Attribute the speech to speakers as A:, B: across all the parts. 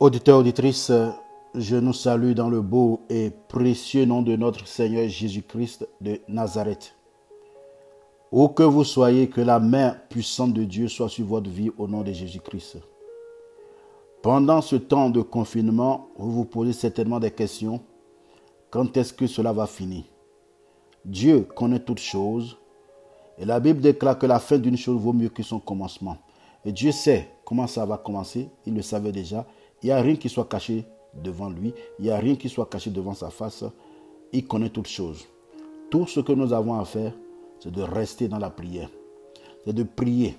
A: Auditeurs, auditrices, je nous salue dans le beau et précieux nom de notre Seigneur Jésus-Christ de Nazareth. Où que vous soyez, que la main puissante de Dieu soit sur votre vie au nom de Jésus-Christ. Pendant ce temps de confinement, vous vous posez certainement des questions. Quand est-ce que cela va finir? Dieu connaît toutes choses. Et la Bible déclare que la fin d'une chose vaut mieux que son commencement. Et Dieu sait comment ça va commencer. Il le savait déjà. Il n'y a rien qui soit caché devant lui. Il n'y a rien qui soit caché devant sa face. Il connaît toutes choses. Tout ce que nous avons à faire, c'est de rester dans la prière. C'est de prier.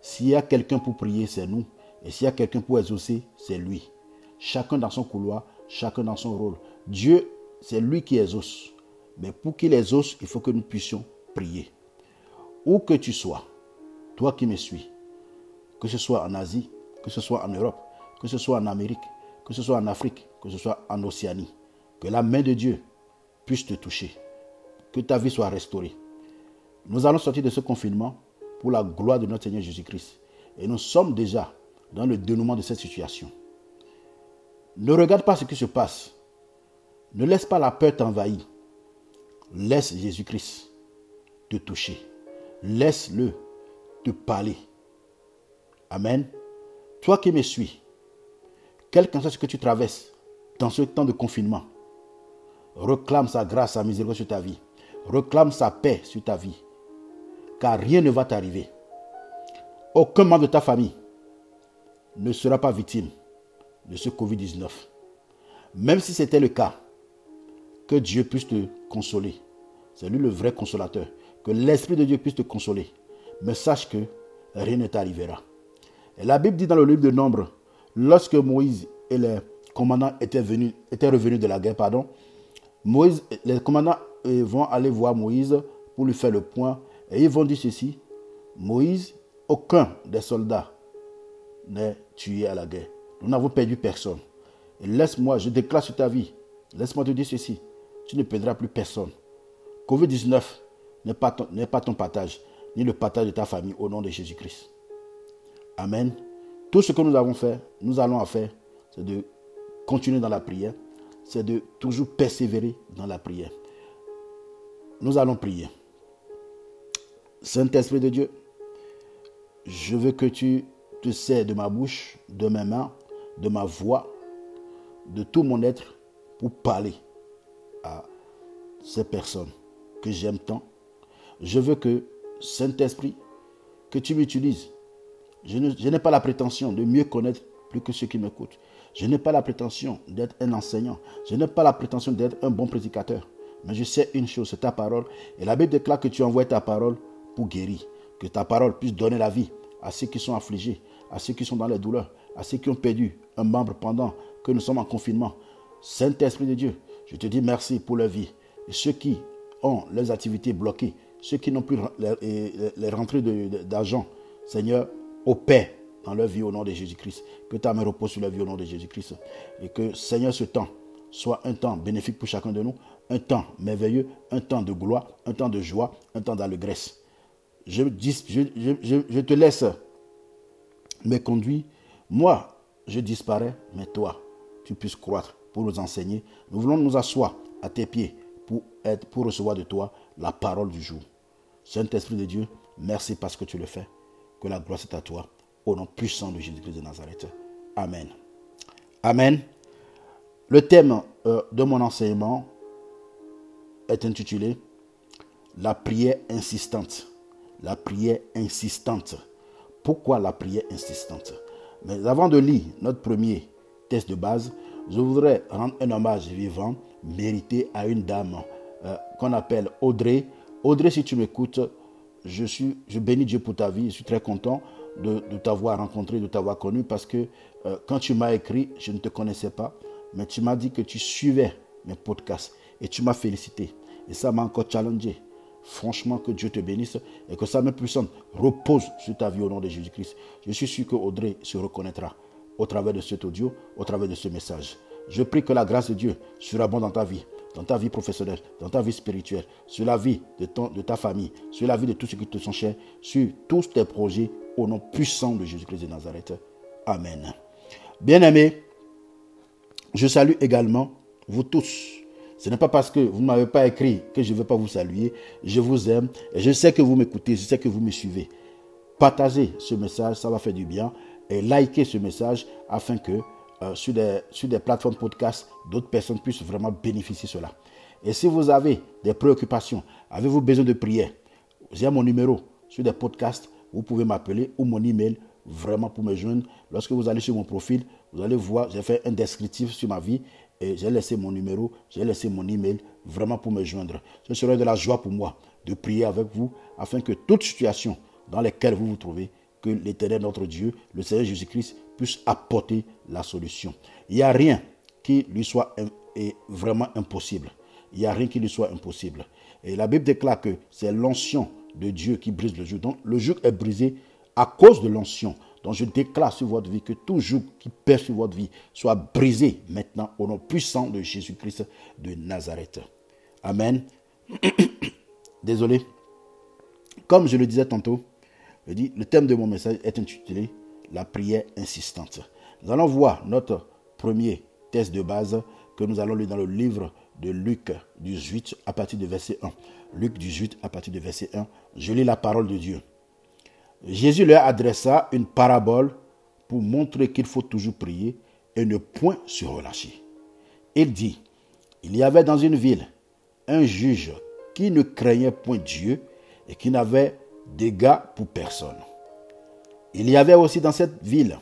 A: S'il y a quelqu'un pour prier, c'est nous. Et s'il y a quelqu'un pour exaucer, c'est lui. Chacun dans son couloir, chacun dans son rôle. Dieu, c'est lui qui exauce. Mais pour qu'il exauce, il faut que nous puissions prier. Où que tu sois, toi qui me suis, que ce soit en Asie, que ce soit en Europe, que ce soit en Amérique, que ce soit en Afrique, que ce soit en Océanie, que la main de Dieu puisse te toucher, que ta vie soit restaurée. Nous allons sortir de ce confinement pour la gloire de notre Seigneur Jésus-Christ. Et nous sommes déjà dans le dénouement de cette situation. Ne regarde pas ce qui se passe. Ne laisse pas la peur t'envahir. Laisse Jésus-Christ te toucher. Laisse-le te parler. Amen. Toi qui me suis, quel que soit ce que tu traverses dans ce temps de confinement, réclame sa grâce, sa miséricorde sur ta vie. Réclame sa paix sur ta vie. Car rien ne va t'arriver. Aucun membre de ta famille ne sera pas victime de ce Covid-19. Même si c'était le cas, que Dieu puisse te consoler. C'est lui le vrai consolateur. Que l'Esprit de Dieu puisse te consoler. Mais sache que rien ne t'arrivera. Et la Bible dit dans le livre de Nombre, lorsque Moïse et les commandants étaient, venus, étaient revenus de la guerre, pardon, Moïse, les commandants euh, vont aller voir Moïse pour lui faire le point. Et ils vont dire ceci, Moïse, aucun des soldats n'est tué à la guerre. Nous n'avons perdu personne. Et laisse-moi, je déclare sur ta vie, laisse-moi te dire ceci, tu ne perdras plus personne. Covid-19 n'est pas ton partage, ni le partage de ta famille au nom de Jésus-Christ. Amen. Tout ce que nous avons fait, nous allons à faire, c'est de continuer dans la prière, c'est de toujours persévérer dans la prière. Nous allons prier. Saint-Esprit de Dieu, je veux que tu te sers de ma bouche, de mes mains, de ma voix, de tout mon être pour parler à ces personnes que j'aime tant. Je veux que, Saint-Esprit, que tu m'utilises. Je n'ai pas la prétention de mieux connaître plus que ceux qui m'écoutent. Je n'ai pas la prétention d'être un enseignant. Je n'ai pas la prétention d'être un bon prédicateur. Mais je sais une chose, c'est ta parole. Et la Bible déclare que tu envoies ta parole pour guérir. Que ta parole puisse donner la vie à ceux qui sont affligés, à ceux qui sont dans les douleurs, à ceux qui ont perdu un membre pendant que nous sommes en confinement. Saint-Esprit de Dieu, je te dis merci pour leur vie. Et ceux qui ont leurs activités bloquées, ceux qui n'ont plus les, rentrées d'argent, Seigneur, opère dans leur vie au nom de Jésus-Christ. Que ta main repose sur leur vie au nom de Jésus-Christ. Et que, Seigneur, ce temps soit un temps bénéfique pour chacun de nous, un temps merveilleux, un temps de gloire, un temps de joie, un temps d'allégresse. Je, te laisse me conduire. Moi, je disparais, mais toi, tu puisses croître pour nous enseigner. Nous voulons nous asseoir à tes pieds pour recevoir de toi la parole du jour. Saint-Esprit de Dieu, merci parce que tu le fais. Que la gloire soit à toi. Au nom puissant de Jésus-Christ de Nazareth. Amen. Amen. Le thème euh, de mon enseignement est intitulé La prière insistante. La prière insistante. Pourquoi la prière insistante? Mais avant de lire notre premier test de base, je voudrais rendre un hommage vivant, mérité à une dame euh, qu'on appelle Audrey. Audrey, si tu m'écoutes, je, suis, bénis Dieu pour ta vie. Je suis très content de, t'avoir rencontré, de t'avoir connu parce que euh, quand tu m'as écrit, je ne te connaissais pas, mais tu m'as dit que tu suivais mes podcasts et tu m'as félicité. Et ça m'a encore challengé. Franchement, que Dieu te bénisse et que sa main puissante repose sur ta vie au nom de Jésus-Christ. Je suis sûr que Audrey se reconnaîtra au travers de cet audio, au travers de ce message. Je prie que la grâce de Dieu sera bonne dans ta vie, dans ta vie professionnelle, dans ta vie spirituelle, sur la vie de, ton, de ta famille, sur la vie de tous ceux qui te sont chers, sur tous tes projets, au nom puissant de Jésus-Christ de Nazareth. Amen. Bien-aimés, je salue également vous tous. Ce n'est pas parce que vous ne m'avez pas écrit que je ne vais pas vous saluer. Je vous aime et je sais que vous m'écoutez, je sais que vous me suivez. Partagez ce message, ça va faire du bien. Et likez ce message afin que euh, sur, des, sur des plateformes podcast, d'autres personnes puissent vraiment bénéficier de cela. Et si vous avez des préoccupations, avez-vous besoin de prière, j'ai mon numéro sur des podcasts, vous pouvez m'appeler ou mon email vraiment pour me joindre. Lorsque vous allez sur mon profil, vous allez voir, j'ai fait un descriptif sur ma vie et j'ai laissé mon numéro, j'ai laissé mon email vraiment pour me joindre. Ce serait de la joie pour moi de prier avec vous afin que toute situation dans laquelle vous vous trouvez, que l'Éternel, notre Dieu, le Seigneur Jésus-Christ, puisse apporter la solution. Il n'y a rien qui lui soit vraiment impossible. Il n'y a rien qui lui soit impossible. Et la Bible déclare que c'est l'ancien de Dieu qui brise le joug. Donc le joug est brisé à cause de l'ancien. Donc je déclare sur votre vie que tout joug qui pèse sur votre vie soit brisé maintenant au nom puissant de Jésus-Christ de Nazareth. Amen. Désolé. Comme je le disais tantôt, le thème de mon message est intitulé La prière insistante. Nous allons voir notre premier test de base que nous allons lire dans le livre de Luc 18 à partir du verset 1. Luc 18 à partir du verset 1. Je lis la parole de Dieu. Jésus leur adressa une parabole pour montrer qu'il faut toujours prier et ne point se relâcher. Il dit, il y avait dans une ville un juge qui ne craignait point Dieu et qui n'avait d'égard pour personne. Il y avait aussi dans cette ville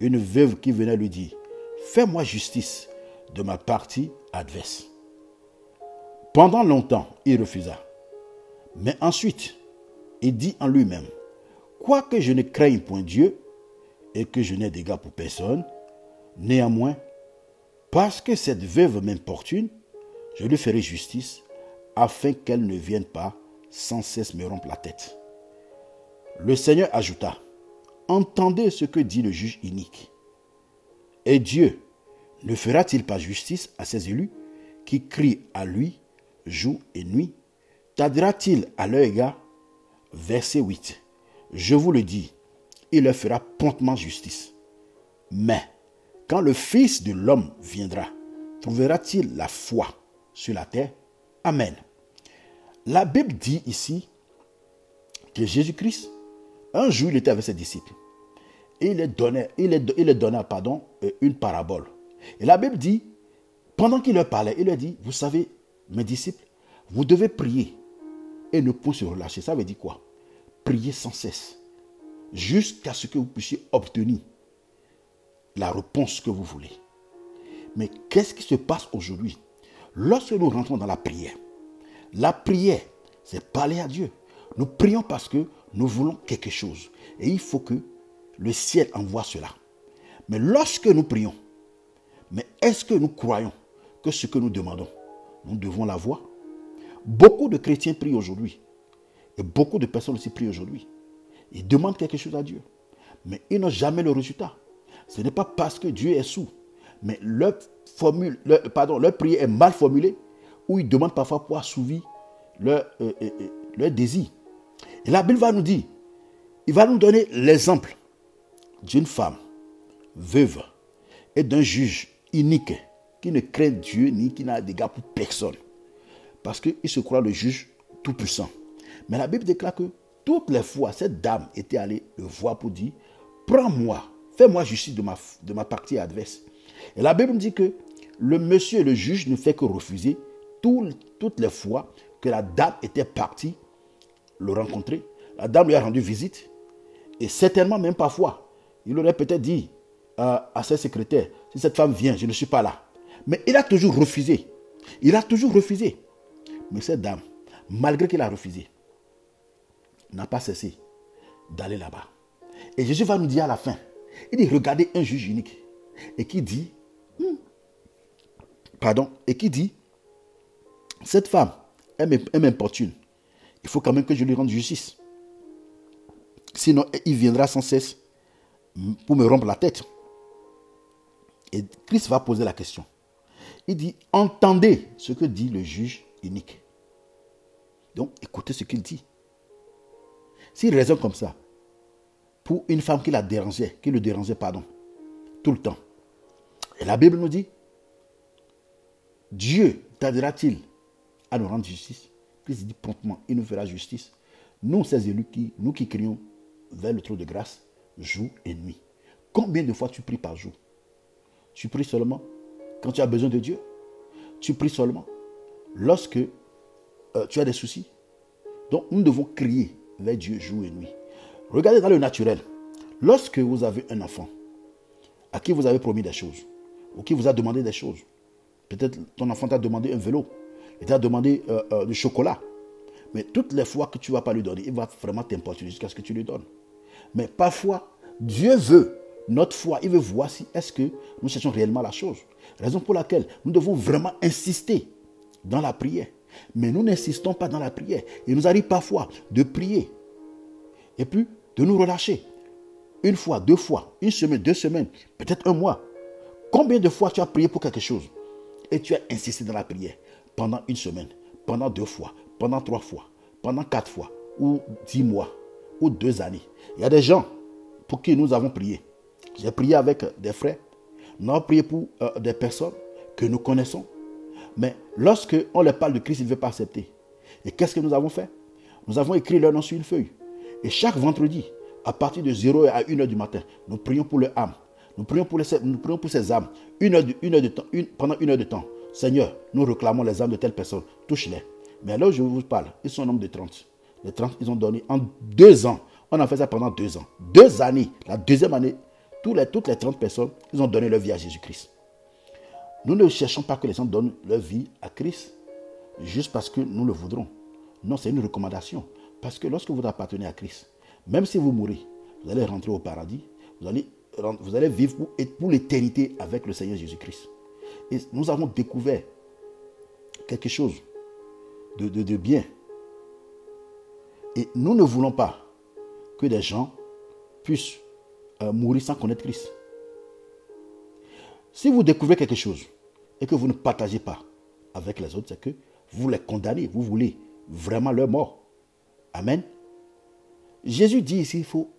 A: une veuve qui venait lui dire, fais-moi justice de ma partie adverse. Pendant longtemps, il refusa. Mais ensuite, il dit en lui-même, quoique je ne craigne point Dieu et que je n'ai d'égard pour personne, néanmoins, parce que cette veuve m'importune, je lui ferai justice afin qu'elle ne vienne pas sans cesse me rompre la tête. Le Seigneur ajouta, Entendez ce que dit le juge inique. Et Dieu ne fera-t-il pas justice à ses élus qui crient à lui jour et nuit? Tardera-t-il à leur égard? Verset 8. Je vous le dis, il leur fera promptement justice. Mais quand le Fils de l'homme viendra, trouvera-t-il la foi sur la terre? Amen. La Bible dit ici que Jésus-Christ, un jour, il était avec ses disciples. Et il leur donnait, il donna pardon, euh, une parabole. Et la Bible dit, pendant qu'il leur parlait, il leur dit, vous savez, mes disciples, vous devez prier et ne pas se relâcher. Ça veut dire quoi? Priez sans cesse jusqu'à ce que vous puissiez obtenir la réponse que vous voulez. Mais qu'est-ce qui se passe aujourd'hui? Lorsque nous rentrons dans la prière, la prière, c'est parler à Dieu. Nous prions parce que nous voulons quelque chose. Et il faut que le ciel envoie cela. Mais lorsque nous prions, mais est-ce que nous croyons que ce que nous demandons, nous devons l'avoir? Beaucoup de chrétiens prient aujourd'hui. Et beaucoup de personnes aussi prient aujourd'hui. Ils demandent quelque chose à Dieu. Mais ils n'ont jamais le résultat. Ce n'est pas parce que Dieu est sous. Mais leur, formule, pardon, leur prière est mal formulée. Ou ils demandent parfois pour assouvir leur, euh, euh, euh, leur désir. Et la Bible va nous dire, il va nous donner l'exemple d'une femme veuve et d'un juge unique qui ne craint Dieu ni qui n'a d'égard pour personne. Parce qu'il se croit le juge tout-puissant. Mais la Bible déclare que toutes les fois, cette dame était allée le voir pour dire, prends-moi, fais-moi justice de ma, de ma partie adverse. Et la Bible dit que le monsieur, le juge, ne fait que refuser toutes les fois que la dame était partie le rencontrer. La dame lui a rendu visite. Et certainement, même parfois, il aurait peut-être dit à, ses secrétaires, si cette femme vient, je ne suis pas là. Mais il a toujours refusé. Il a toujours refusé. Mais cette dame, malgré qu'il a refusé, n'a pas cessé d'aller là-bas. Et Jésus va nous dire à la fin, il dit, regardez un juge unique. Et qui dit, hmm, pardon, et qui dit, cette femme, elle m'importune. Il faut quand même que je lui rende justice. Sinon, il viendra sans cesse pour me rompre la tête. Et Christ va poser la question. Il dit, entendez ce que dit le juge unique. Donc, écoutez ce qu'il dit. S'il raisonne comme ça, pour une femme qui la dérangeait, qui le dérangeait, pardon, tout le temps. Et la Bible nous dit, Dieu tardera-t-il à nous rendre justice? Christ dit promptement, il nous fera justice. Nous, ces élus, qui, nous qui crions vers le trône de grâce, jour et nuit. Combien de fois tu pries par jour? Tu pries seulement quand tu as besoin de Dieu? Tu pries seulement lorsque euh, tu as des soucis? Donc nous devons crier vers Dieu jour et nuit. Regardez dans le naturel. Lorsque vous avez un enfant à qui vous avez promis des choses, ou qui vous a demandé des choses, peut-être ton enfant t'a demandé un vélo, il t'a demandé euh, euh, du chocolat, mais toutes les fois que tu ne vas pas lui donner, il va vraiment t'importuner jusqu'à ce que tu lui donnes. Mais parfois, Dieu veut notre foi, il veut voir si est-ce que nous cherchons réellement la chose. Raison pour laquelle nous devons vraiment insister dans la prière. Mais nous n'insistons pas dans la prière. Il nous arrive parfois de prier et puis de nous relâcher. Une fois, deux fois, une semaine, deux semaines, peut-être un mois. Combien de fois tu as prié pour quelque chose et tu as insisté dans la prière? Pendant une semaine, pendant deux fois, pendant trois fois, pendant quatre fois, ou dix mois, ou deux années. Il y a des gens pour qui nous avons prié. J'ai prié avec des frères. Nous avons prié pour euh, des personnes que nous connaissons. Mais lorsque on leur parle de Christ, ils ne veulent pas accepter. Et qu'est-ce que nous avons fait? Nous avons écrit leur nom sur une feuille. Et chaque vendredi, à partir de 0 à 1 heure du matin, nous prions pour leur âme. Nous prions pour, ces âmes. Une heure de temps, pendant une heure de temps. Seigneur, nous réclamons les âmes de telle personne. Touche-les. Mais où je vous parle, ils sont nombre de 30. Les 30, ils ont donné en deux ans. On a fait ça pendant deux ans. Deux années. La deuxième année, toutes les, toutes les 30 personnes, ils ont donné leur vie à Jésus-Christ. Nous ne cherchons pas que les gens donnent leur vie à Christ juste parce que nous le voudrons. Non, c'est une recommandation. Parce que lorsque vous appartenez à Christ, même si vous mourrez, vous allez rentrer au paradis, vous allez, vous allez vivre pour l'éternité avec le Seigneur Jésus-Christ. Et nous avons découvert quelque chose de, bien. Et nous ne voulons pas que des gens puissent euh, mourir sans connaître Christ. Si vous découvrez quelque chose et que vous ne partagez pas avec les autres, c'est que vous les condamnez, vous voulez vraiment leur mort. Amen. Jésus dit ici, il faut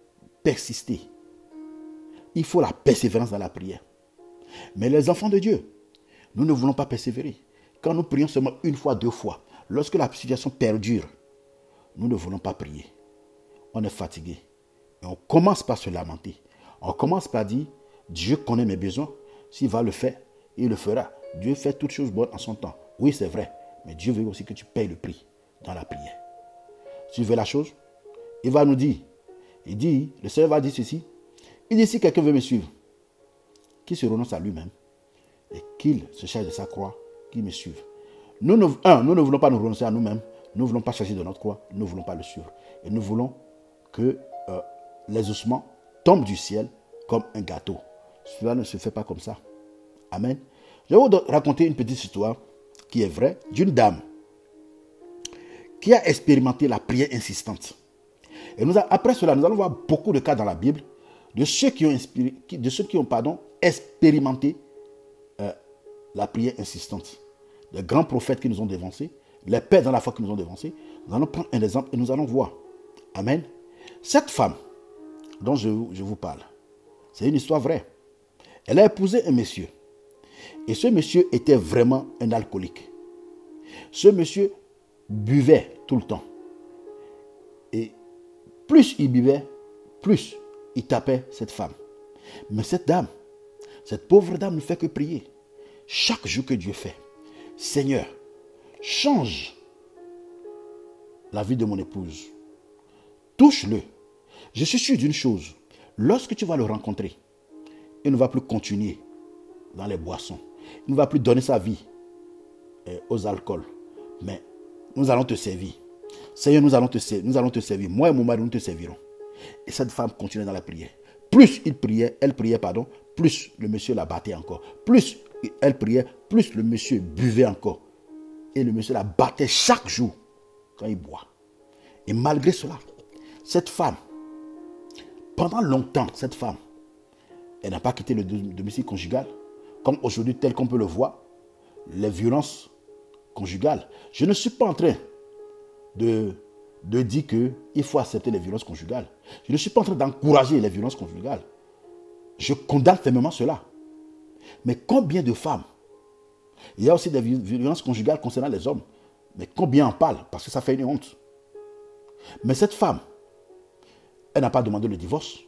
A: persister. Il faut la persévérance dans la prière. Mais les enfants de Dieu, nous ne voulons pas persévérer. Quand nous prions seulement une fois, deux fois, lorsque la situation perdure, nous ne voulons pas prier. On est fatigué. Et on commence par se lamenter. On commence par dire, Dieu connaît mes besoins. S'il va le faire, il le fera. Dieu fait toutes choses bonnes en son temps. Oui, c'est vrai. Mais Dieu veut aussi que tu payes le prix dans la prière. Tu veux la chose? Il va nous dire. Il dit, le Seigneur va dire ceci. Il dit, si quelqu'un veut me suivre, qu'il se renonce à lui-même et qu'il se charge de sa croix, qu'il me suive. Nous ne, un, nous ne voulons pas nous renoncer à nous-mêmes. Nous ne voulons pas chercher de notre croix. Nous ne voulons pas le suivre. Et nous voulons que euh, les ossements tombent du ciel comme un gâteau. Cela ne se fait pas comme ça. Amen. Je vais vous raconter une petite histoire qui est vraie d'une dame qui a expérimenté la prière insistante. Et après cela, nous allons voir beaucoup de cas dans la Bible de ceux qui ont, de ceux qui ont pardon, expérimenté la prière insistante. Les grands prophètes qui nous ont dévancés, les pères dans la foi qui nous ont dévancés. Nous allons prendre un exemple et nous allons voir. Amen. Cette femme dont je, je vous parle, c'est une histoire vraie. Elle a épousé un monsieur. Et ce monsieur était vraiment un alcoolique. Ce monsieur buvait tout le temps. Et plus il buvait, plus il tapait cette femme. Mais cette dame, cette pauvre dame ne fait que prier. Chaque jour que Dieu fait, Seigneur, change la vie de mon épouse. Touche-le. Je suis sûr d'une chose. Lorsque tu vas le rencontrer, il ne va plus continuer dans les boissons. Il ne va plus donner sa vie eh, aux alcools. Mais nous allons te servir. Seigneur, nous allons te, nous allons te servir. Moi et mon mari, nous te servirons. Et cette femme continuait dans la prière. Plus il priait, elle priait, pardon, plus le monsieur la battait encore. Plus elle priait, plus le monsieur buvait encore. Et le monsieur la battait chaque jour quand il boit. Et malgré cela, cette femme, pendant longtemps, cette femme, elle n'a pas quitté le domicile conjugal, comme aujourd'hui, tel qu'on peut le voir, les violences conjugales. Je ne suis pas en train de de dire qu'il faut accepter les violences conjugales. Je ne suis pas en train d'encourager les violences conjugales. Je condamne fermement cela. Mais combien de femmes? Il y a aussi des violences conjugales concernant les hommes. Mais combien en parle Parce que ça fait une honte. Mais cette femme, elle n'a pas demandé le divorce,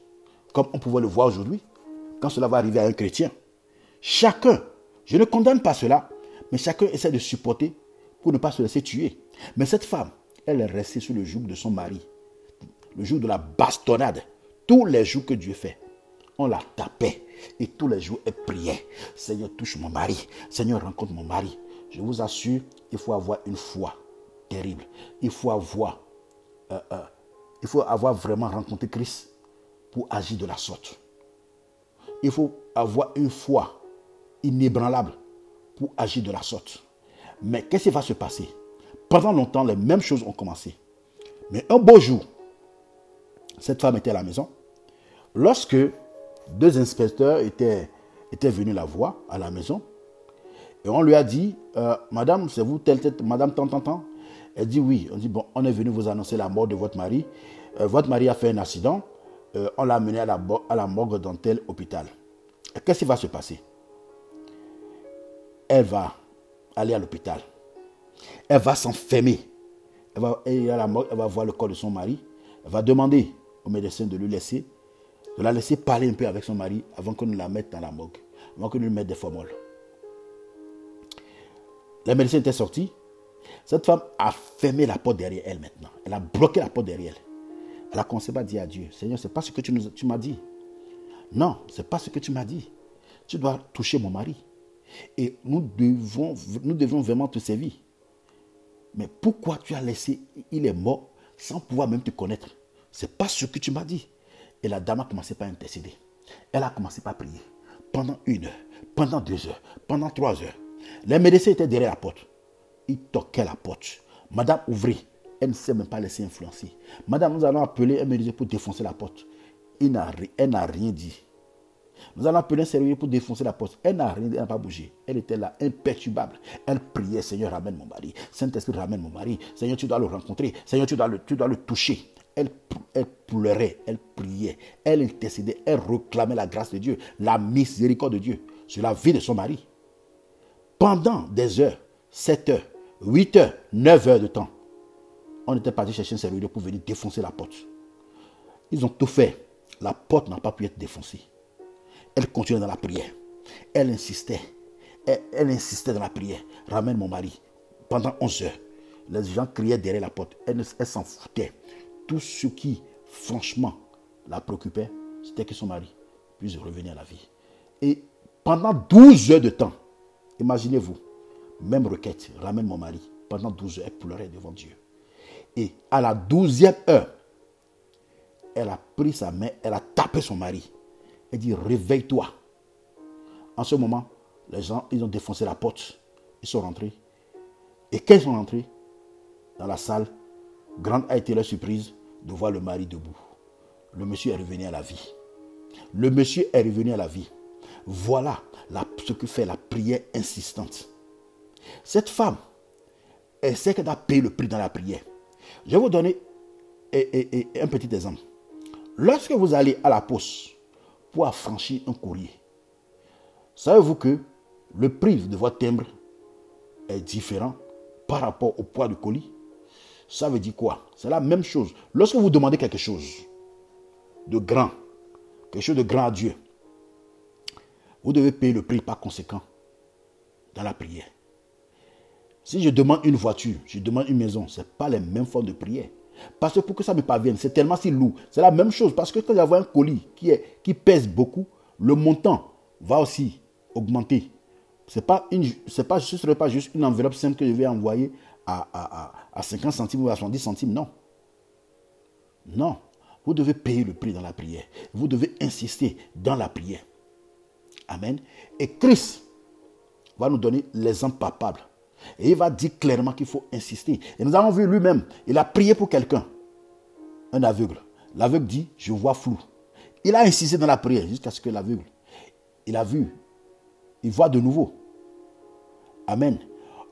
A: comme on pouvait le voir aujourd'hui, quand cela va arriver à un chrétien. Chacun, je ne condamne pas cela, mais chacun essaie de supporter pour ne pas se laisser tuer. Mais cette femme, elle est restée sur le joug de son mari, le joug de la bastonnade, tous les jours que Dieu fait. On la tapait et tous les jours elle priait. Seigneur, touche mon mari. Seigneur, rencontre mon mari. Je vous assure, il faut avoir une foi terrible. Il faut avoir, euh, euh, il faut avoir vraiment rencontré Christ pour agir de la sorte. Il faut avoir une foi inébranlable pour agir de la sorte. Mais qu'est-ce qui va se passer? Pendant longtemps, les mêmes choses ont commencé. Mais un beau jour, cette femme était à la maison. Lorsque deux inspecteurs étaient, étaient venus la voir à la maison, et on lui a dit, euh, Madame, c'est vous, telle, telle, Madame, tant, tant, tant. Elle dit oui. On dit, bon, on est venu vous annoncer la mort de votre mari. Euh, votre mari a fait un accident. Euh, on l'a amené à la, à la morgue dans tel hôpital. Qu'est-ce qui va se passer? Elle va aller à l'hôpital. Elle va s'enfermer. Elle va, à la elle va voir le corps de son mari. Elle va demander au médecin de lui laisser, de la laisser parler un peu avec son mari avant qu'on ne la mette dans la morgue, avant qu'on ne lui mette des formules. Les médecins étaient sortis. Cette femme a fermé la porte derrière elle maintenant. Elle a bloqué la porte derrière elle. Elle a commencé à dire à Dieu, Seigneur, ce n'est pas ce que tu, tu m'as dit. Non, ce n'est pas ce que tu m'as dit. Tu dois toucher mon mari. Et nous devons, nous devons vraiment te servir. Mais pourquoi tu as laissé, il est mort sans pouvoir même te connaître? Ce n'est pas ce que tu m'as dit. Et la dame a commencé par intercéder. Elle a commencé par prier. Pendant une heure, pendant deux heures, pendant trois heures. Les médecins étaient derrière la porte. Ils toquaient la porte. Madame ouvrit. Elle ne s'est même pas laissée influencer. Madame, nous allons appeler un médecin pour défoncer la porte. elle n'a rien dit. Nous allons appeler un service pour défoncer la porte. Elle n'a rien dit, elle n'a pas bougé. Elle était là, imperturbable. Elle priait, Seigneur, ramène mon mari. Saint-Esprit, ramène mon mari. Seigneur, tu dois le rencontrer. Seigneur, tu dois le, tu dois le toucher. Elle, pleurait, elle priait, elle intercédait, elle réclamait la grâce de Dieu, la miséricorde de Dieu sur la vie de son mari pendant des heures, 7 heures, 8 heures, 9 heures de temps, on était parti chercher un serviteur pour venir défoncer la porte. Ils ont tout fait. La porte n'a pas pu être défoncée. Elle continuait dans la prière. Elle insistait. Elle, insistait dans la prière. Ramène mon mari. Pendant 11 heures, les gens criaient derrière la porte. Elle s'en foutait. Tout ce qui, franchement, la préoccupait, c'était que son mari puisse revenir à la vie. Et pendant 12 heures de temps, Imaginez-vous, même requête, ramène mon mari. Pendant 12 heures, elle pleurait devant Dieu. Et à la douzième heure, elle a pris sa main, elle a tapé son mari. Elle dit, réveille-toi. En ce moment, les gens, ils ont défoncé la porte. Ils sont rentrés. Et quand ils sont rentrés dans la salle, grande a été leur surprise de voir le mari debout. Le monsieur est revenu à la vie. Le monsieur est revenu à la vie. Voilà ce que fait la prière insistante. Cette femme, elle sait qu'elle a payé le prix dans la prière. Je vais vous donner un petit exemple. Lorsque vous allez à la poste pour affranchir un courrier, savez-vous que le prix de votre timbre est différent par rapport au poids du colis? Ça veut dire quoi? C'est la même chose. Lorsque vous demandez quelque chose de grand, quelque chose de grand à Dieu, vous devez payer le prix par conséquent dans la prière. Si je demande une voiture, je demande une maison, ce n'est pas les mêmes formes de prière. Parce que pour que ça me parvienne, c'est tellement si lourd. C'est la même chose. Parce que quand j'avais un colis qui, est, qui pèse beaucoup, le montant va aussi augmenter. Pas pas, ce ne serait pas juste une enveloppe simple que je vais envoyer à, à, à 50 centimes ou à 70 centimes. Non. Non. Vous devez payer le prix dans la prière. Vous devez insister dans la prière. Amen. Et Christ va nous donner l'exemple palpable. Et il va dire clairement qu'il faut insister. Et nous avons vu lui-même, il a prié pour quelqu'un, un aveugle. L'aveugle dit, je vois flou. Il a insisté dans la prière jusqu'à ce que l'aveugle, il a vu, il voit de nouveau. Amen.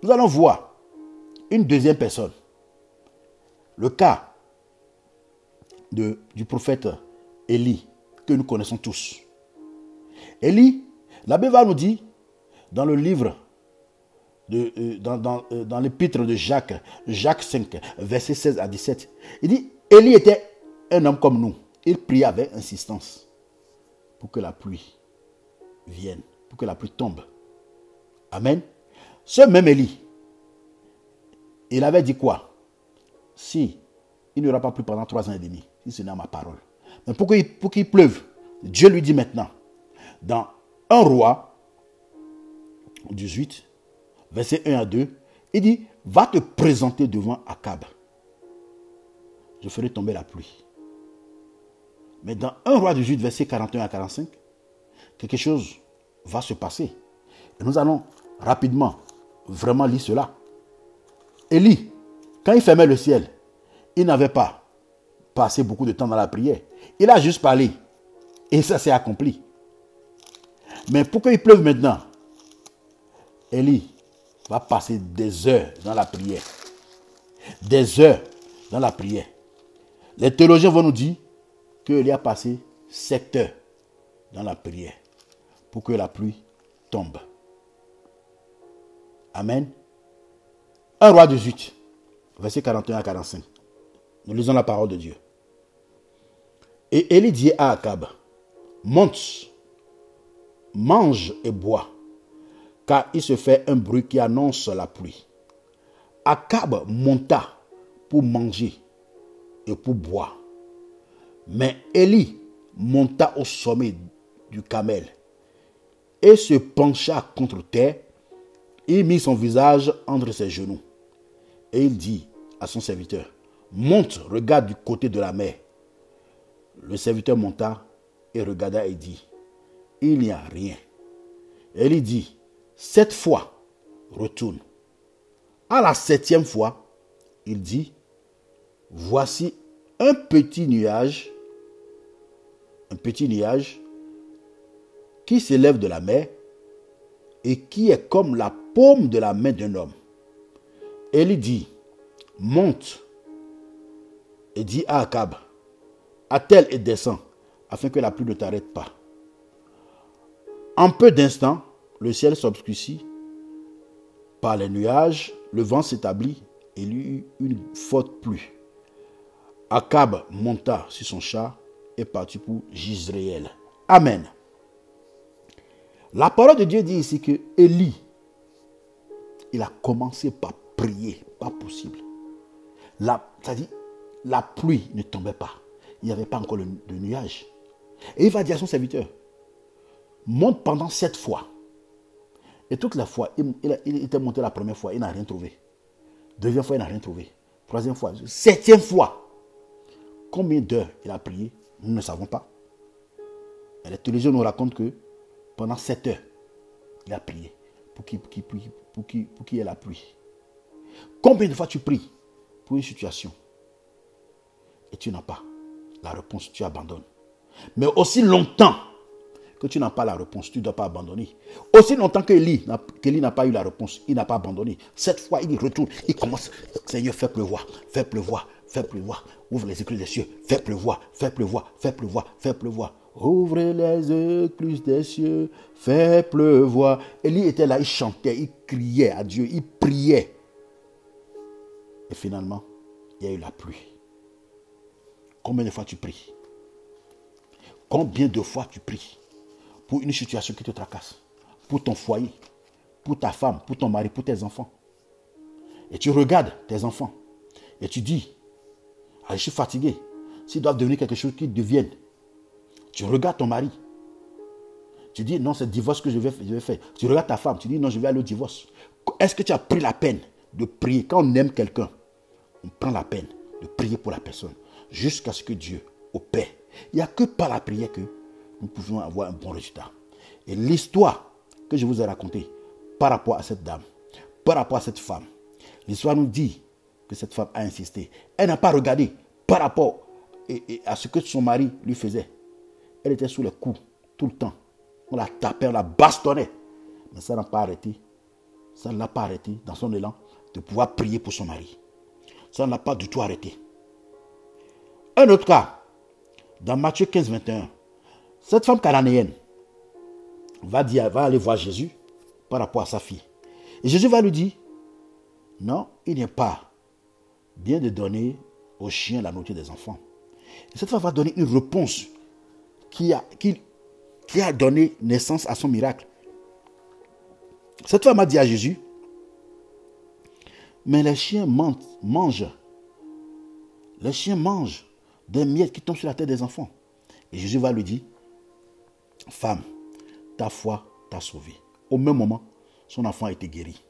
A: Nous allons voir une deuxième personne. Le cas du prophète Élie, que nous connaissons tous. Élie la Bible nous dit, dans le livre de, euh, dans, euh, dans, l'épître de Jacques, Jacques 5, verset 16 à 17. Il dit, Élie était un homme comme nous. Il priait avec insistance pour que la pluie vienne, pour que la pluie tombe. Amen. Ce même Élie, il avait dit quoi? Si il n'y aura pas plus pendant trois ans et demi, si ce n'est ma parole. Mais pour qu'il pleuve, Dieu lui dit maintenant, dans un roi 18, verset 1 à 2, il dit, va te présenter devant Akab. Je ferai tomber la pluie. Mais dans 1 roi 18, verset 41 à 45, quelque chose va se passer. Et nous allons rapidement vraiment lire cela. Élie, quand il fermait le ciel, il n'avait pas passé beaucoup de temps dans la prière. Il a juste parlé. Et ça s'est accompli. Mais pour qu'il pleuve maintenant, Élie va passer des heures dans la prière. Des heures dans la prière. Les théologiens vont nous dire qu'il a passé 7 heures dans la prière pour que la pluie tombe. Amen. Un roi 18, verset 41 à 45. Nous lisons la parole de Dieu. Et Élie dit à Akab, monte, mange et bois, car il se fait un bruit qui annonce la pluie. Akab monta pour manger et pour boire. Mais Élie monta au sommet du camel et se pencha contre terre. Il mit son visage entre ses genoux. Et il dit à son serviteur, monte, regarde du côté de la mer. Le serviteur monta et regarda et dit, il n'y a rien. Et il dit, cette fois, retourne. À la septième fois, il dit, voici un petit nuage, un petit nuage qui s'élève de la mer et qui est comme la paume de la main d'un homme. Et il dit, monte et dit à Akab, attelle et descend, afin que la pluie ne t'arrête pas. En peu d'instants, le ciel s'obscurcit par les nuages, le vent s'établit et il y eut une forte pluie. Akab monta sur son char et partit pour Gisraël. Amen. La parole de Dieu dit ici que Élie, il a commencé par prier, pas possible. La, c'est-à-dire, la pluie ne tombait pas. Il n'y avait pas encore de nuage. Et il va dire à son serviteur, monte pendant sept fois. Et toute la fois, il, était monté la première fois, il n'a rien trouvé. Deuxième fois, il n'a rien trouvé. Troisième fois, septième fois. Combien d'heures il a prié Nous ne savons pas. Et les télévisions nous racontent que pendant sept heures, il a prié pour qu'il pour y ait la pluie. Combien de fois tu pries pour une situation et tu n'as pas la réponse, tu abandonnes. Mais aussi longtemps que tu n'as pas la réponse, tu ne dois pas abandonner. Aussi longtemps que Élie n'a pas eu la réponse, il n'a pas abandonné. Cette fois, il retourne, il commence, Seigneur, fais pleuvoir, fais pleuvoir, fais pleuvoir. Ouvre les éclus des cieux, fais pleuvoir, fais pleuvoir, fais pleuvoir, fais pleuvoir. Ouvre les écluses des cieux, fais pleuvoir. Élie était là, il chantait, il criait à Dieu, il priait. Et finalement, il y a eu la pluie. Combien de fois tu pries? Combien de fois tu pries pour une situation qui te tracasse? Pour ton foyer, pour ta femme, pour ton mari, pour tes enfants. Et tu regardes tes enfants et tu dis, ah, je suis fatigué. S'ils doivent devenir quelque chose, qu'ils deviennent. Tu regardes ton mari. Tu dis, non, c'est le divorce que je vais, je vais faire. Tu regardes ta femme, tu dis, non, je vais aller au divorce. Est-ce que tu as pris la peine de prier Quand on aime quelqu'un, on prend la peine de prier pour la personne jusqu'à ce que Dieu opère. Il n'y a que par la prière que nous pouvons avoir un bon résultat. Et l'histoire que je vous ai racontée par rapport à cette dame, par rapport à cette femme, l'histoire nous dit que cette femme a insisté. Elle n'a pas regardé par rapport à ce que son mari lui faisait. Elle était sous les coups tout le temps. On la tapait, on la bastonnait. Mais ça n'a pas arrêté. Ça ne l'a pas arrêté dans son élan de pouvoir prier pour son mari. Ça ne l'a pas du tout arrêté. Un autre cas, dans Matthieu 15, 21, cette femme cananéenne va, dire, va aller voir Jésus par rapport à sa fille. Et Jésus va lui dire, non, il n'est pas bien de donner aux chiens la nourriture des enfants. Et cette femme va donner une réponse qui a, qui a donné naissance à son miracle. Cette femme a dit à Jésus, mais les chiens mangent, les chiens mangent des miettes qui tombent sur la tête des enfants. Et Jésus va lui dire, femme, ta foi t'a sauvé. Au même moment, son enfant a été guéri.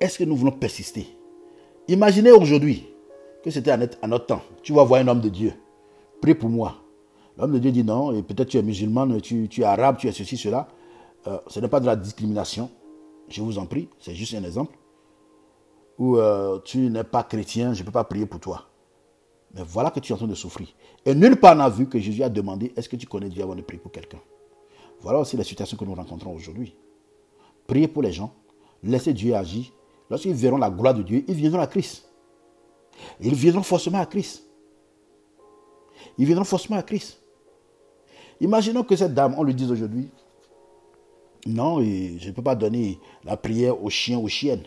A: Est-ce que nous voulons persister? Imaginez aujourd'hui que c'était à notre temps. Tu vas voir un homme de Dieu. Prie pour moi. L'homme de Dieu dit non, et peut-être tu es musulman, tu, es arabe, tu es ceci, cela. Euh, ce n'est pas de la discrimination. Je vous en prie, c'est juste un exemple. Ou euh, tu n'es pas chrétien, je ne peux pas prier pour toi. Mais voilà que tu es en train de souffrir. Et nulle part n'a vu que Jésus a demandé est-ce que tu connais Dieu avant de prier pour quelqu'un? Voilà aussi la situation que nous rencontrons aujourd'hui. Priez pour les gens, laissez Dieu agir. Lorsqu'ils verront la gloire de Dieu, ils viendront à Christ. Ils viendront forcément à Christ. Ils viendront forcément à Christ. Imaginons que cette dame, on lui dise aujourd'hui, non, je ne peux pas donner la prière aux chiens, aux chiennes.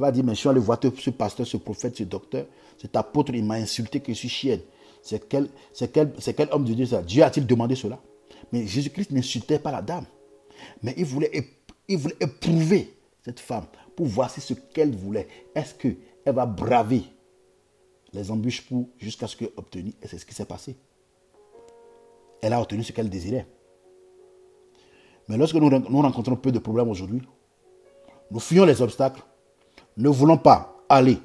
A: Elle va dire, mais je suis allé voir ce pasteur, ce prophète, ce docteur, cet apôtre, il m'a insulté que je suis chienne. C'est quel, quel, homme de Dieu ça? Dieu a-t-il demandé cela? Mais Jésus-Christ n'insultait pas la dame. Mais il voulait, il voulait éprouver cette femme pour voir si ce qu'elle voulait, est-ce qu'elle va braver les embûches pour jusqu'à ce qu'elle obtenu. Et c'est ce qui s'est passé. Elle a obtenu ce qu'elle désirait. Mais lorsque nous rencontrons peu de problèmes aujourd'hui, nous fuyons les obstacles, ne voulons pas aller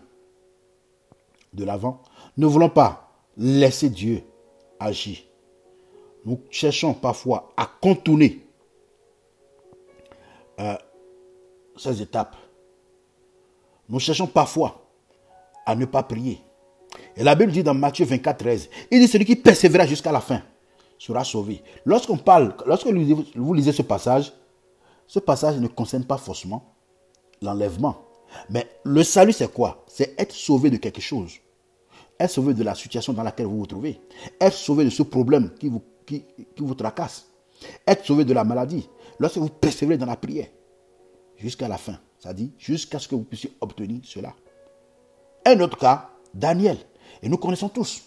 A: de l'avant, ne voulons pas laisser Dieu agir. Nous cherchons parfois à contourner euh, ces étapes. Nous cherchons parfois à ne pas prier. Et la Bible dit dans Matthieu 24, 13, il dit celui qui persévérera jusqu'à la fin sera sauvé. Lorsqu'on parle, lorsque vous lisez ce passage, ce passage ne concerne pas forcément l'enlèvement. Mais le salut, c'est quoi? C'est être sauvé de quelque chose. Être sauvé de la situation dans laquelle vous vous trouvez. Être sauvé de ce problème qui vous, qui, vous tracasse. Être sauvé de la maladie. Lorsque vous persévérez dans la prière. Jusqu'à la fin. Dit jusqu'à ce que vous puissiez obtenir cela. Un autre cas, Daniel. Et nous connaissons tous.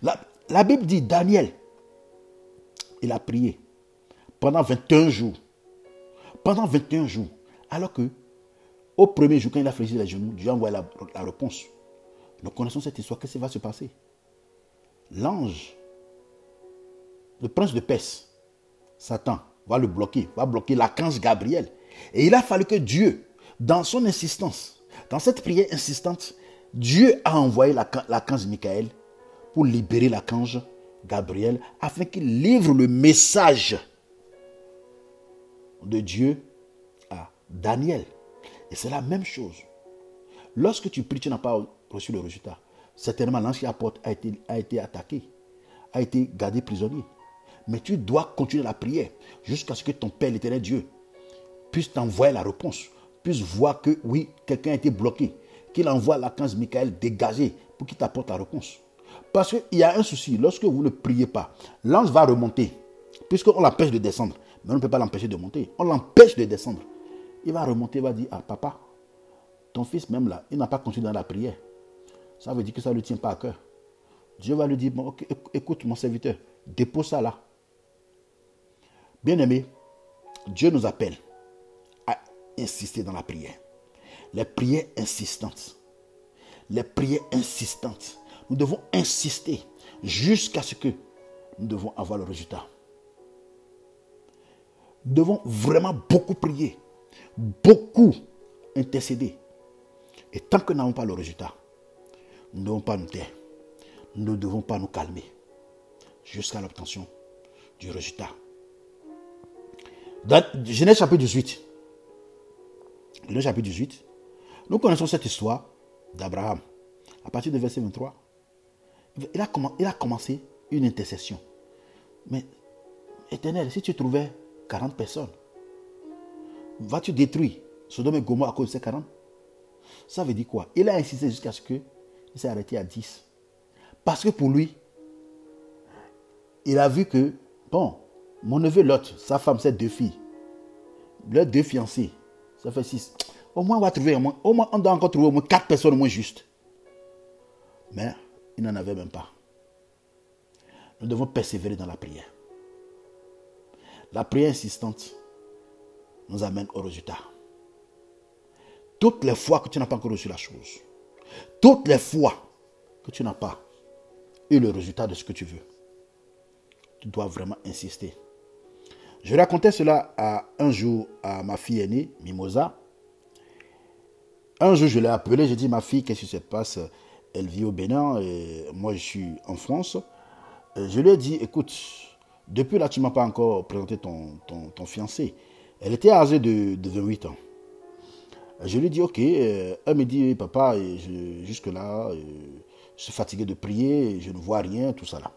A: La, la Bible dit Daniel, il a prié pendant 21 jours. Pendant 21 jours. Alors que, au premier jour, quand il a fléchi les genoux, Dieu a la réponse. Nous connaissons cette histoire. Qu'est-ce qui va se passer? L'ange, le prince de Perse, Satan, va le bloquer, va bloquer l'archange Gabriel. Et il a fallu que Dieu, dans son insistance, dans cette prière insistante, Dieu a envoyé l'archange Michael pour libérer l'archange Gabriel afin qu'il livre le message de Dieu à Daniel. Et c'est la même chose. Lorsque tu pries, tu n'as pas reçu le résultat. Certainement, l'ange qui apporte a été, a été attaqué, a été gardé prisonnier. Mais tu dois continuer la prière jusqu'à ce que ton Père, l'éternel Dieu, puisse t'envoyer la réponse, puisse voir que oui, quelqu'un a été bloqué, qu'il envoie l'archange Michael dégagé pour qu'il t'apporte la réponse. Parce qu'il y a un souci, lorsque vous ne priez pas, l'ange va remonter, puisqu'on l'empêche de descendre. Mais on ne peut pas l'empêcher de monter, on l'empêche de descendre. Il va remonter, il va dire, ah papa, ton fils même là, il n'a pas continué dans la prière. Ça veut dire que ça ne le tient pas à cœur. Dieu va lui dire, bon, écoute mon serviteur, dépose ça là. Bien aimé, Dieu nous appelle à insister dans la prière. Les prières insistantes. Les prières insistantes. Nous devons insister jusqu'à ce que nous devons avoir le résultat. Nous devons vraiment beaucoup prier, beaucoup intercéder. Et tant que nous n'avons pas le résultat, nous ne devons pas nous taire. Nous ne devons pas nous calmer jusqu'à l'obtention du résultat. Dans Genèse chapitre 18, Genèse chapitre 18, nous connaissons cette histoire d'Abraham. À partir du verset 23, il a, il a commencé une intercession. Mais, éternel, si tu trouvais 40 personnes, vas-tu détruire Sodome et Gomorrhe à cause de ces 40 Ça veut dire quoi Il a insisté jusqu'à ce qu'il s'est arrêté à 10. Parce que pour lui, il a vu que, bon, mon neveu Lot, sa femme, ses deux filles, leurs deux fiancés, Ça fait 6. Au moins, on va trouver au moins, au moins, on doit encore trouver au moins 4 personnes au moins justes. Mais il n'en avait même pas. Nous devons persévérer dans la prière. La prière insistante nous amène au résultat. Toutes les fois que tu n'as pas encore reçu la chose, toutes les fois que tu n'as pas eu le résultat de ce que tu veux, tu dois vraiment insister. Je racontais cela un jour à ma fille aînée, Mimosa. Un jour, je l'ai appelée, j'ai dit, ma fille, qu'est-ce qui se passe? Elle vit au Bénin et moi, je suis en France. Je lui ai dit, écoute, depuis là, tu ne m'as pas encore présenté ton, fiancé. Elle était âgée de, de 28 ans. Je lui dit, ok. Elle me dit, papa, jusque-là, je suis fatigué de prier, je ne vois rien, tout ça là.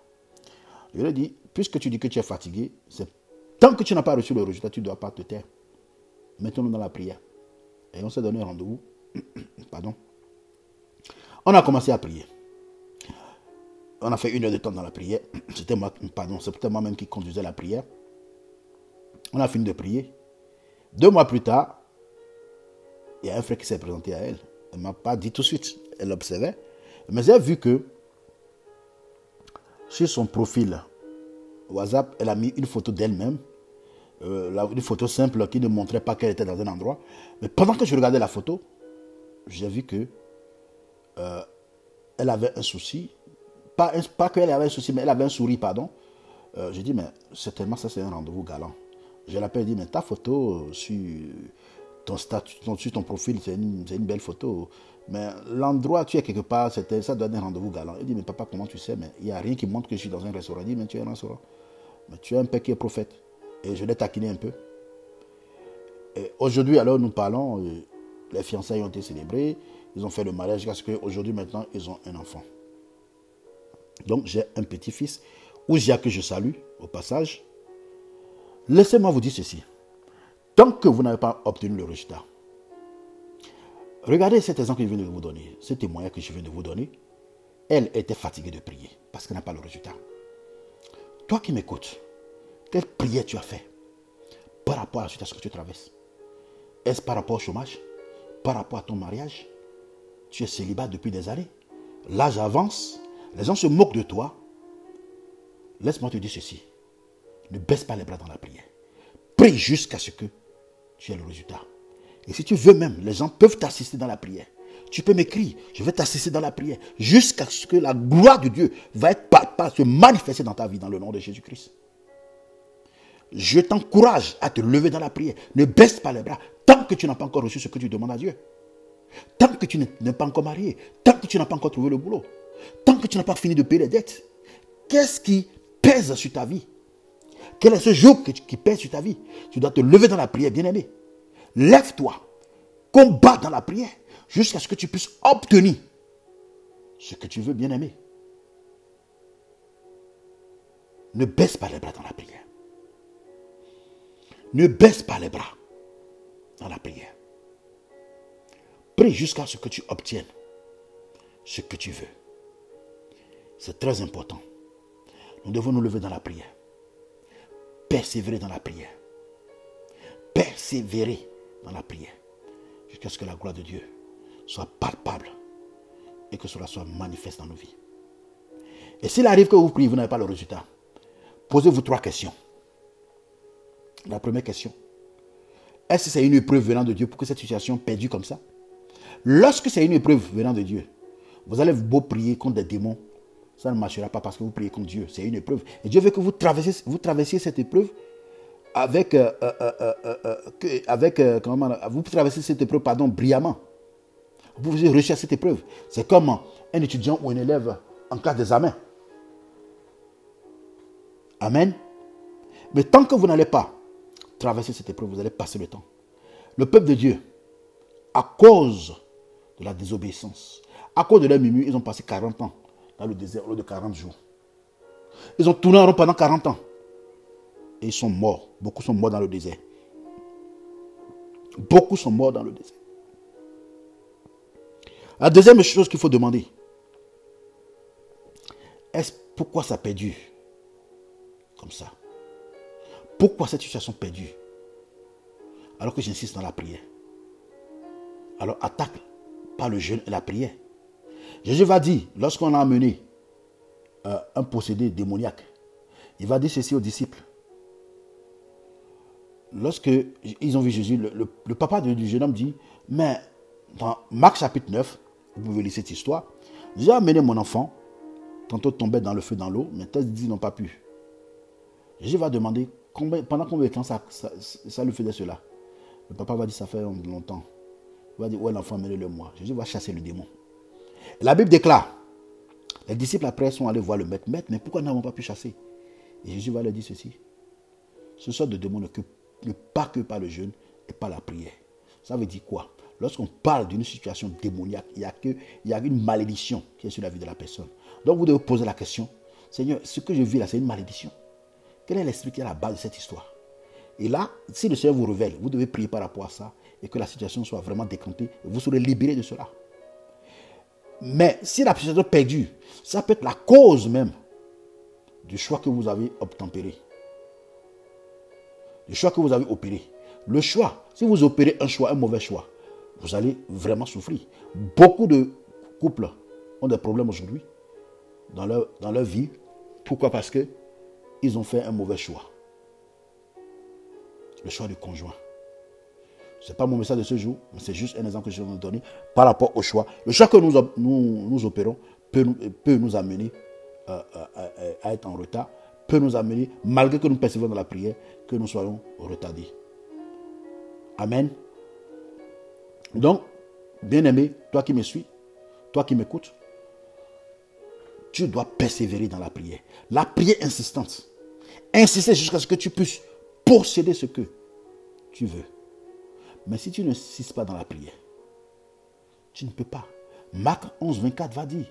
A: Je lui ai dit, puisque tu dis que tu es fatigué, tant que tu n'as pas reçu le résultat, tu ne dois pas te taire. Mettons-nous dans la prière. Et on s'est donné rendez-vous. Pardon. On a commencé à prier. On a fait une heure de temps dans la prière. C'était moi, pardon, c'était moi-même qui conduisais la prière. On a fini de prier. Deux mois plus tard, il y a un frère qui s'est présenté à elle. Elle ne m'a pas dit tout de suite. Elle observait. Mais a vu que sur son profil WhatsApp, elle a mis une photo d'elle-même. Euh, une photo simple qui ne montrait pas qu'elle était dans un endroit. Mais pendant que je regardais la photo, j'ai vu que euh, elle avait un souci. Pas, pas qu'elle avait un souci, mais elle avait un sourire, pardon. Euh, j'ai dit, mais certainement, ça c'est un rendez-vous galant. Je l'appelle et dit, mais ta photo sur ton statut, sur ton profil, c'est une, belle photo. Mais l'endroit tu es quelque part, ça doit être un rendez-vous galant. Il dit, mais papa, comment tu sais? Mais il n'y a rien qui montre que je suis dans un restaurant. Il dit, mais tu es un restaurant. Mais tu es un père qui est prophète. Et je l'ai taquiné un peu. Aujourd'hui, alors, nous parlons, euh, les fiançailles ont été célébrées. Ils ont fait le mariage parce qu'aujourd'hui, maintenant, ils ont un enfant. Donc, j'ai un petit-fils, Ouzia, que je salue au passage. Laissez-moi vous dire ceci. Tant que vous n'avez pas obtenu le résultat, Regardez cet exemple que je viens de vous donner, ce témoignage que je viens de vous donner. Elle était fatiguée de prier parce qu'elle n'a pas le résultat. Toi qui m'écoutes, quelle prière tu as fait par rapport à la situation que tu traverses? Est-ce par rapport au chômage? Par rapport à ton mariage? Tu es célibat depuis des années? L'âge avance, les gens se moquent de toi? Laisse-moi te dire ceci. Ne baisse pas les bras dans la prière. Prie jusqu'à ce que tu aies le résultat. Et si tu veux même, les gens peuvent t'assister dans la prière. Tu peux m'écrire, je vais t'assister dans la prière, jusqu'à ce que la gloire de Dieu va se manifester dans ta vie, dans le nom de Jésus-Christ. Je t'encourage à te lever dans la prière. Ne baisse pas les bras tant que tu n'as pas encore reçu ce que tu demandes à Dieu. Tant que tu n'es pas encore marié, tant que tu n'as pas encore trouvé le boulot, tant que tu n'as pas fini de payer les dettes. Qu'est-ce qui pèse sur ta vie? Quel est ce jour qui pèse sur ta vie? Tu dois te lever dans la prière, bien-aimé. Lève-toi, combat dans la prière jusqu'à ce que tu puisses obtenir ce que tu veux, bien-aimé. Ne baisse pas les bras dans la prière. Ne baisse pas les bras dans la prière. Prie jusqu'à ce que tu obtiennes ce que tu veux. C'est très important. Nous devons nous lever dans la prière. Persévérer dans la prière. Persévérer dans la prière. Jusqu'à ce que la gloire de Dieu soit palpable et que cela soit manifeste dans nos vies. Et s'il arrive que vous priez, vous n'avez pas le résultat, posez-vous trois questions. La première question, est-ce que c'est une épreuve venant de Dieu pour que cette situation perdue comme ça? Lorsque c'est une épreuve venant de Dieu, vous allez beau prier contre des démons, ça ne marchera pas parce que vous priez contre Dieu. C'est une épreuve. Et Dieu veut que vous traversiez, vous cette épreuve avec, euh, euh, euh, avec comment, vous traversez cette épreuve pardon, brillamment. Vous pouvez réussir cette épreuve. C'est comme un étudiant ou un élève en classe d'examen. Amen. Mais tant que vous n'allez pas traverser cette épreuve, vous allez passer le temps. Le peuple de Dieu, à cause de la désobéissance, à cause de leur murmure, ils ont passé 40 ans dans le désert au lieu de 40 jours. Ils ont tourné en rond pendant 40 ans et ils sont morts. Beaucoup sont morts dans le désert. Beaucoup sont morts dans le désert. La deuxième chose qu'il faut demander, est-ce pourquoi ça a perdu comme ça? Pourquoi cette situation perdue? Alors que j'insiste dans la prière. alors attaque par le jeûne et la prière. Jésus va dire, lorsqu'on a amené euh, un possédé démoniaque, il va dire ceci aux disciples. Lorsque ils ont vu Jésus, le, papa du jeune homme dit, mais dans Marc chapitre 9, vous pouvez lire cette histoire, j'ai amené mon enfant, tantôt tombait dans le feu, dans l'eau, mais ils n'ont pas pu. Jésus va demander pendant combien de temps ça, ça, lui faisait cela? Le papa va dire ça fait longtemps. Il va dire, ouais, l'enfant, menez-le moi. Jésus va chasser le démon. La Bible déclare, les disciples après sont allés voir le maître. Maître, mais pourquoi n'avons pas pu chasser? Et Jésus va leur dire ceci. Ce sort de démon ne, pas que par le jeûne et par la prière. Ça veut dire quoi? Lorsqu'on parle d'une situation démoniaque, il y, a il y a une malédiction qui est sur la vie de la personne. Donc vous devez poser la question, Seigneur, ce que je vis là, c'est une malédiction. Quel est l'esprit qui est à la base de cette histoire? Et là, si le Seigneur vous révèle, vous devez prier par rapport à ça et que la situation soit vraiment décantée, vous serez libéré de cela. Mais si la est perdue, ça peut être la cause même du choix que vous avez obtempéré. Du choix que vous avez opéré. Le choix, si vous opérez un choix, un mauvais choix, vous allez vraiment souffrir. Beaucoup de couples ont des problèmes aujourd'hui dans leur, dans leur vie. Pourquoi? Parce que ils ont fait un mauvais choix. Le choix du conjoint. Ce n'est pas mon message de ce jour, mais c'est juste un exemple que je vais vous donner par rapport au choix. Le choix que nous, nous, opérons peut peut nous amener euh, euh, à être en retard, peut nous amener, malgré que nous persévérons dans la prière, que nous soyons retardés. Amen. Donc, bien-aimé, toi qui me suis, toi qui m'écoutes, tu dois persévérer dans la prière. La prière insistante. Insister jusqu'à ce que tu puisses posséder ce que tu veux. Mais si tu n'insistes pas dans la prière, tu ne peux pas. Marc 11, 24 va dire,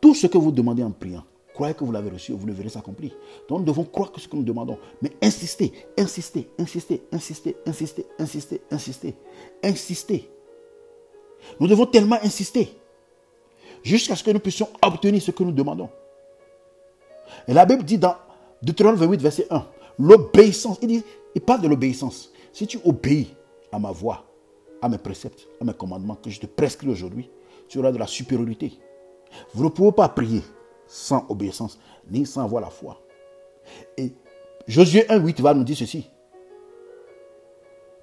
A: tout ce que vous demandez en priant, croyez que vous l'avez reçu vous le verrez s'accomplir. Donc nous devons croire que ce que nous demandons. Mais insister, insister, insister, insister, insister, insister, insister, insister. Nous devons tellement insister jusqu'à ce que nous puissions obtenir ce que nous demandons. Et la Bible dit dans Deutéronome 28, verset 1, l'obéissance. Il, dit, il parle de l'obéissance. Si tu obéis à ma voix, à mes préceptes, à mes commandements que je te prescris aujourd'hui, tu auras de la supériorité. Vous ne pouvez pas prier sans obéissance, ni sans avoir la foi. Et Josué 1, 8 va nous dire ceci.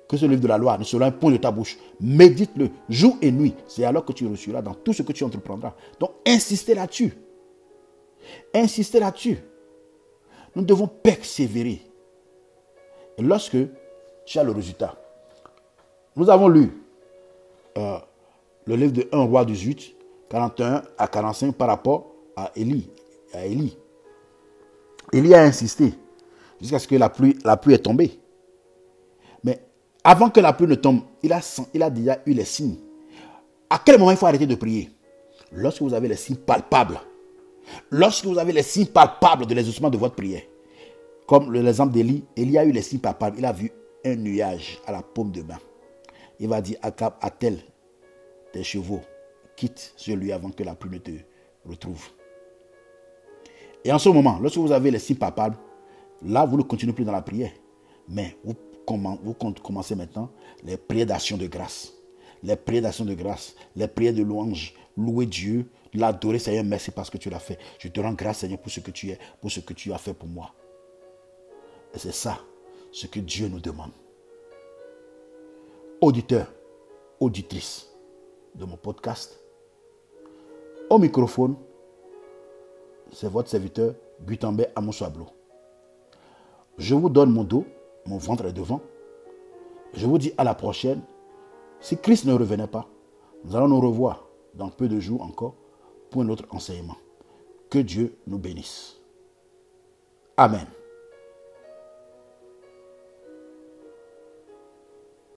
A: Que ce livre de la loi ne sera un point de ta bouche. Médite-le jour et nuit. C'est alors que tu reçuras dans tout ce que tu entreprendras. Donc, insistez là-dessus. Insistez là-dessus. Nous devons persévérer. Et lorsque tu as le résultat, nous avons lu euh, le livre de 1 roi 18, 41 à 45 par rapport à Élie. Élie a insisté jusqu'à ce que la pluie, la pluie est tombée. Mais avant que la pluie ne tombe, il a, il a déjà eu les signes. À quel moment il faut arrêter de prier? Lorsque vous avez les signes palpables Lorsque vous avez les signes palpables de l'exaucement de votre prière, comme l'exemple d'Élie, Élie a eu les signes palpables. Il a vu un nuage à la paume de main. Il va dire à tel des chevaux, quitte celui avant que la pluie ne te retrouve. Et en ce moment, lorsque vous avez les signes palpables, là, vous ne continuez plus dans la prière. Mais vous, vous commencez maintenant les prières d'action de grâce. Les prières d'action de grâce, les prières de louange, louer Dieu, l'adorer, Seigneur, merci parce que tu l'as fait. Je te rends grâce, Seigneur, pour ce que tu es, pour ce que tu as fait pour moi. Et c'est ça ce que Dieu nous demande. Auditeur, auditrice de mon podcast, au microphone, c'est votre serviteur Gutenberg Amosablo. Je vous donne mon dos, mon ventre est devant. Je vous dis à la prochaine. Si Christ ne revenait pas, nous allons nous revoir dans peu de jours encore pour un autre enseignement. Que Dieu nous bénisse. Amen.